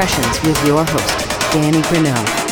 Impressions with your host, Danny Grunow.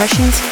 Impressions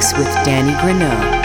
with Danny Greneau.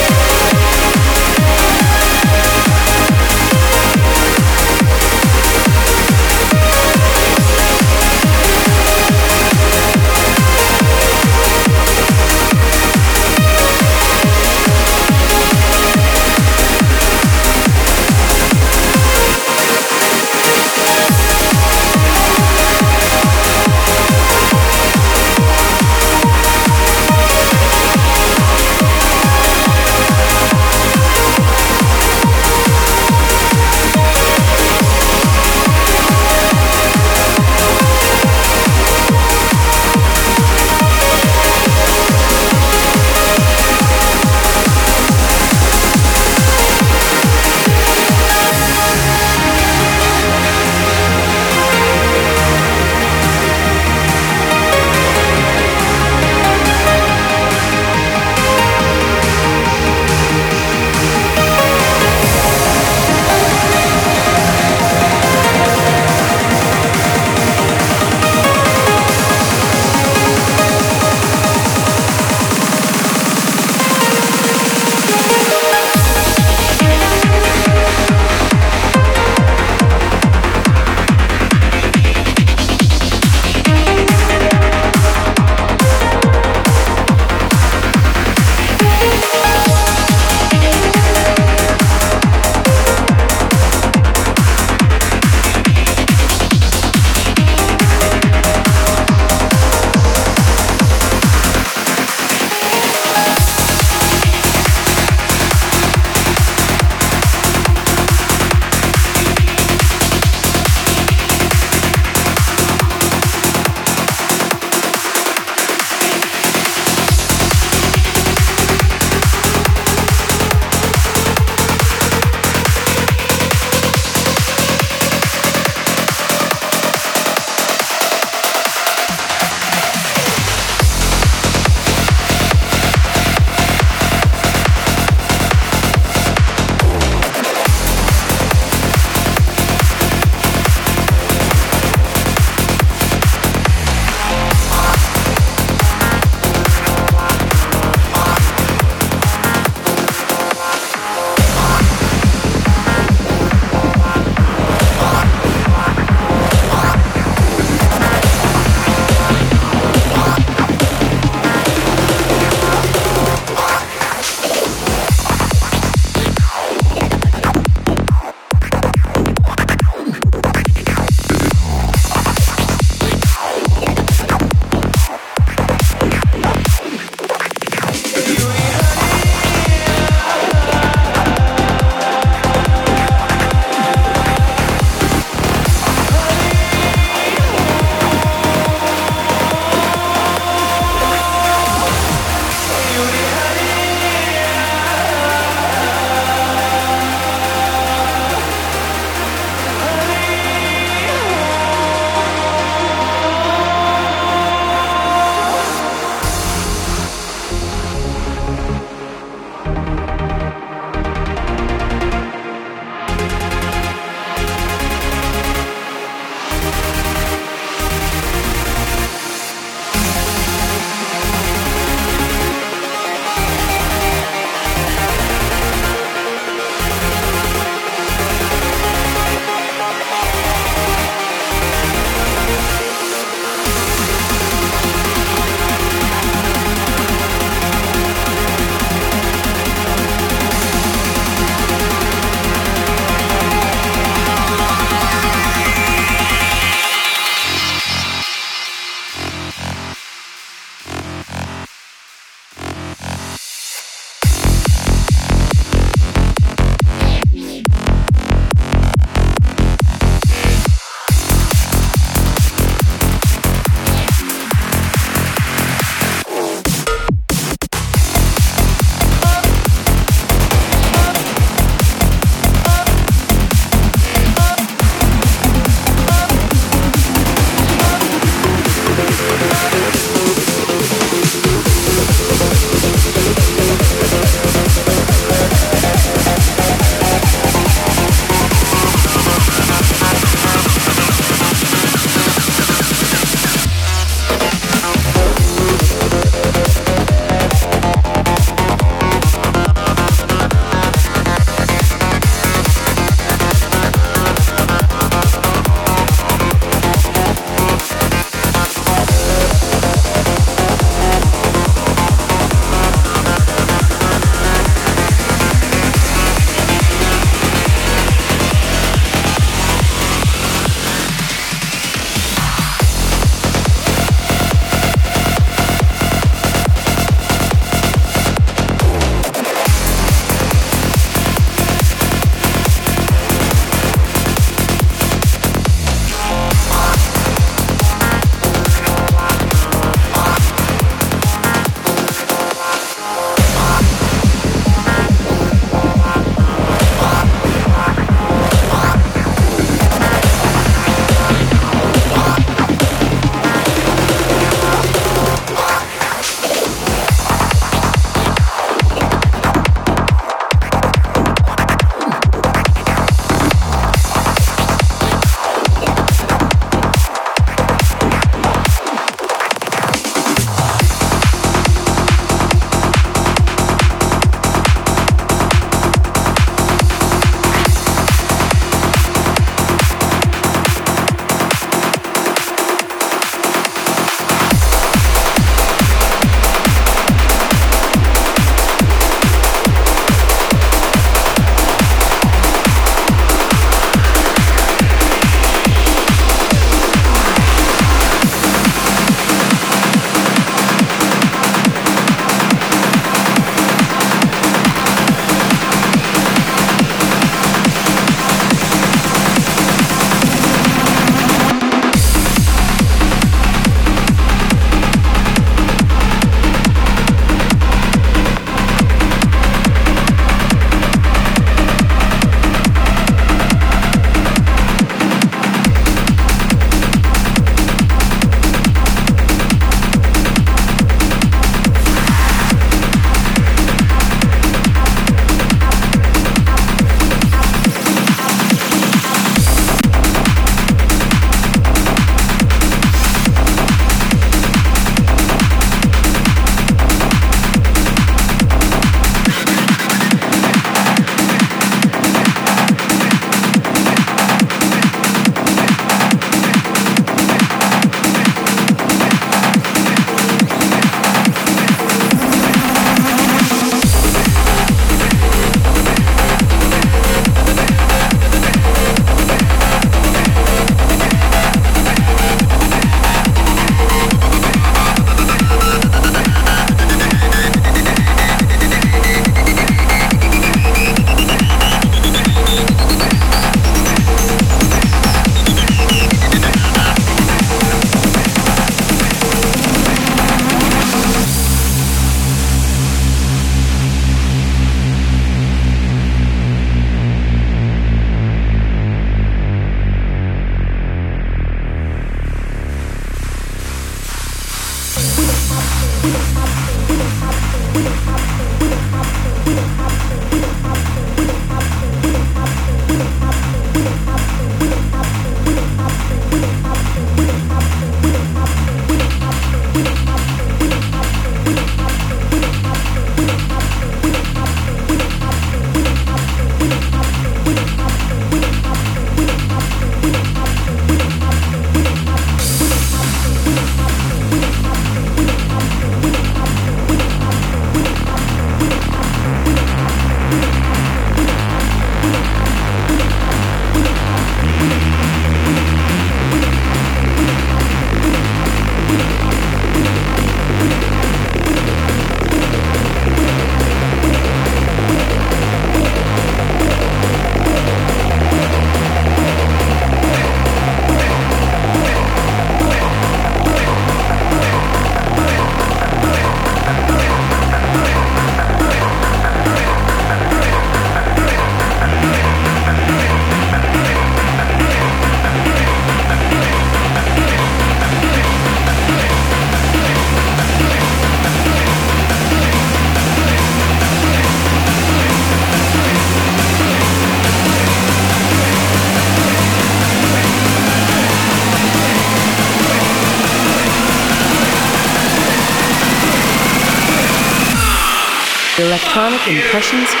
Electronic Impressions.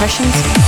Impressions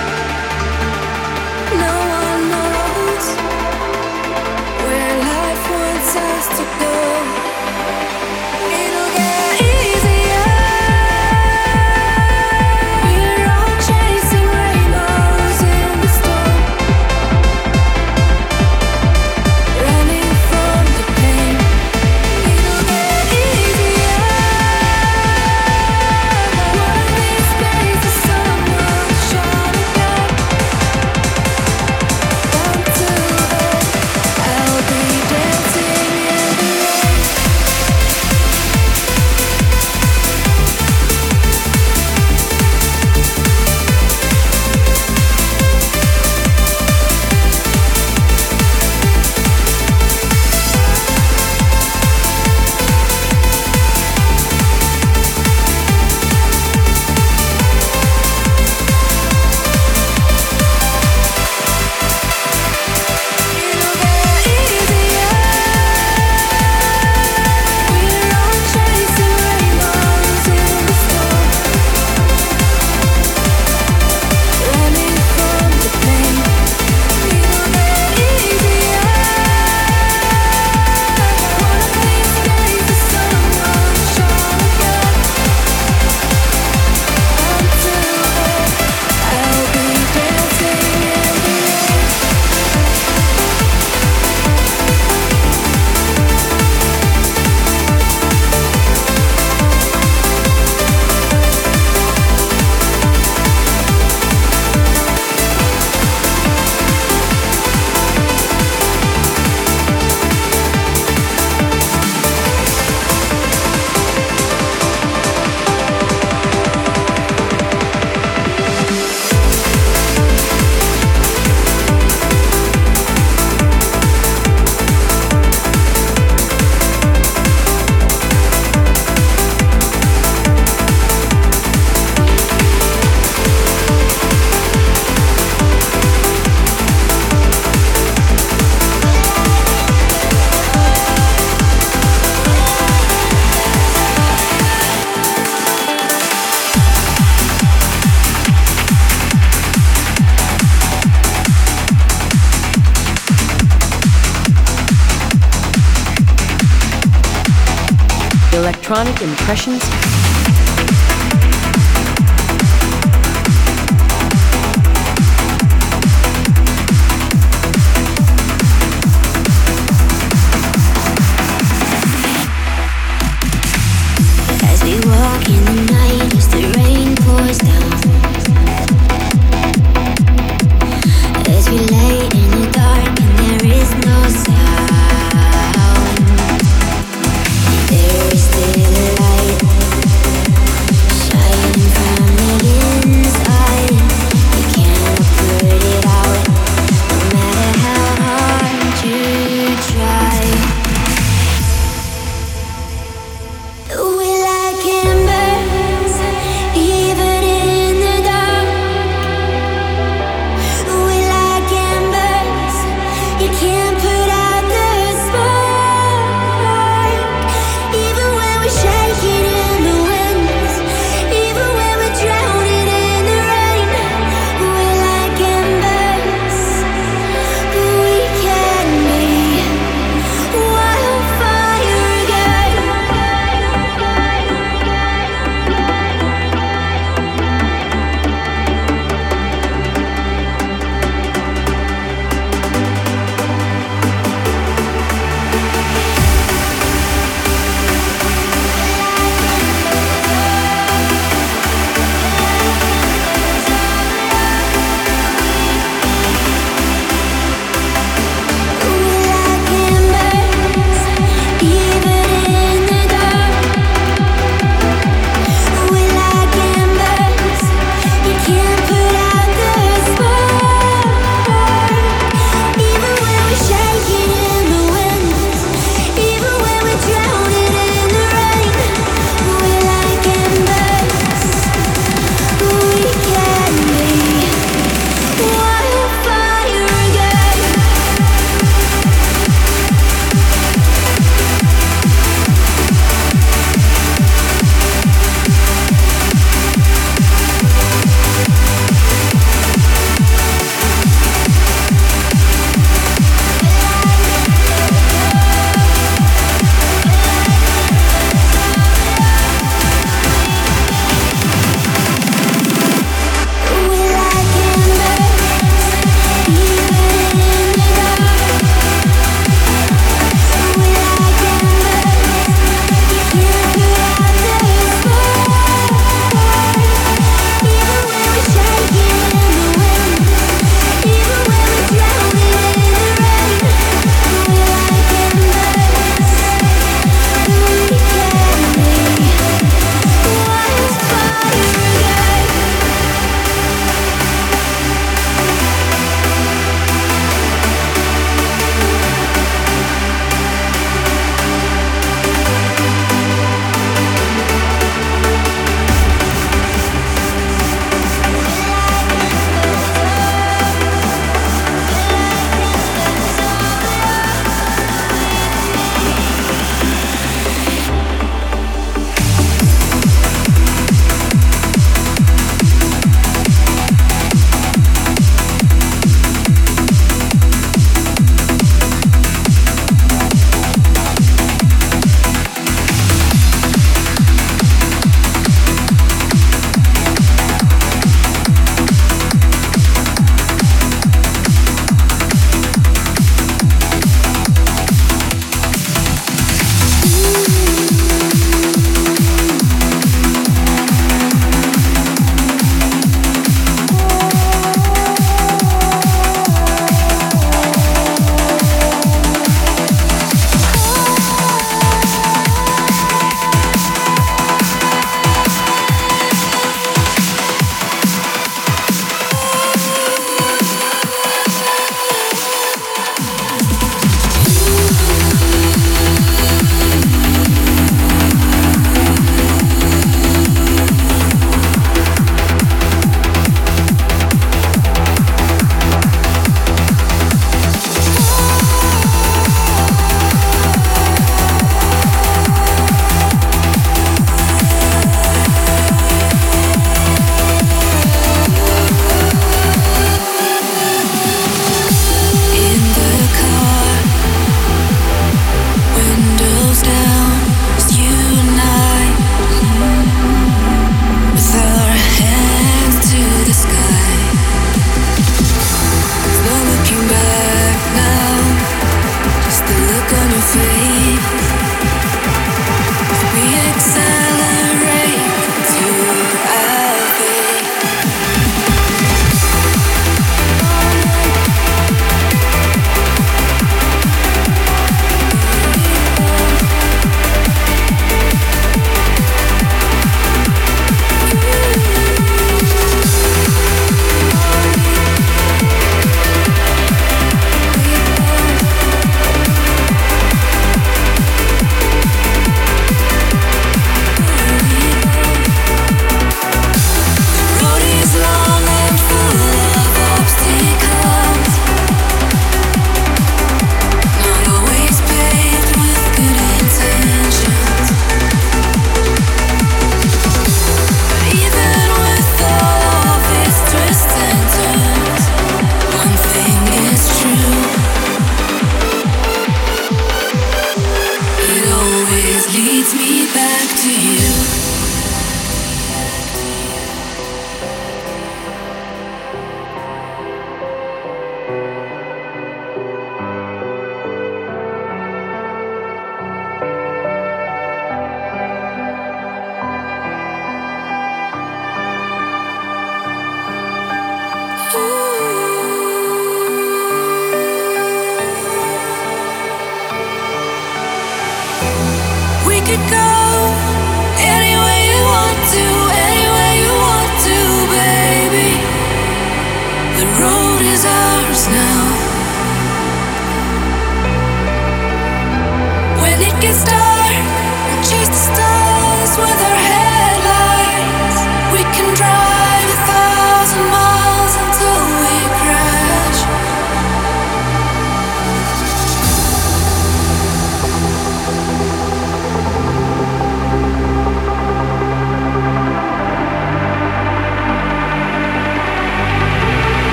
impressions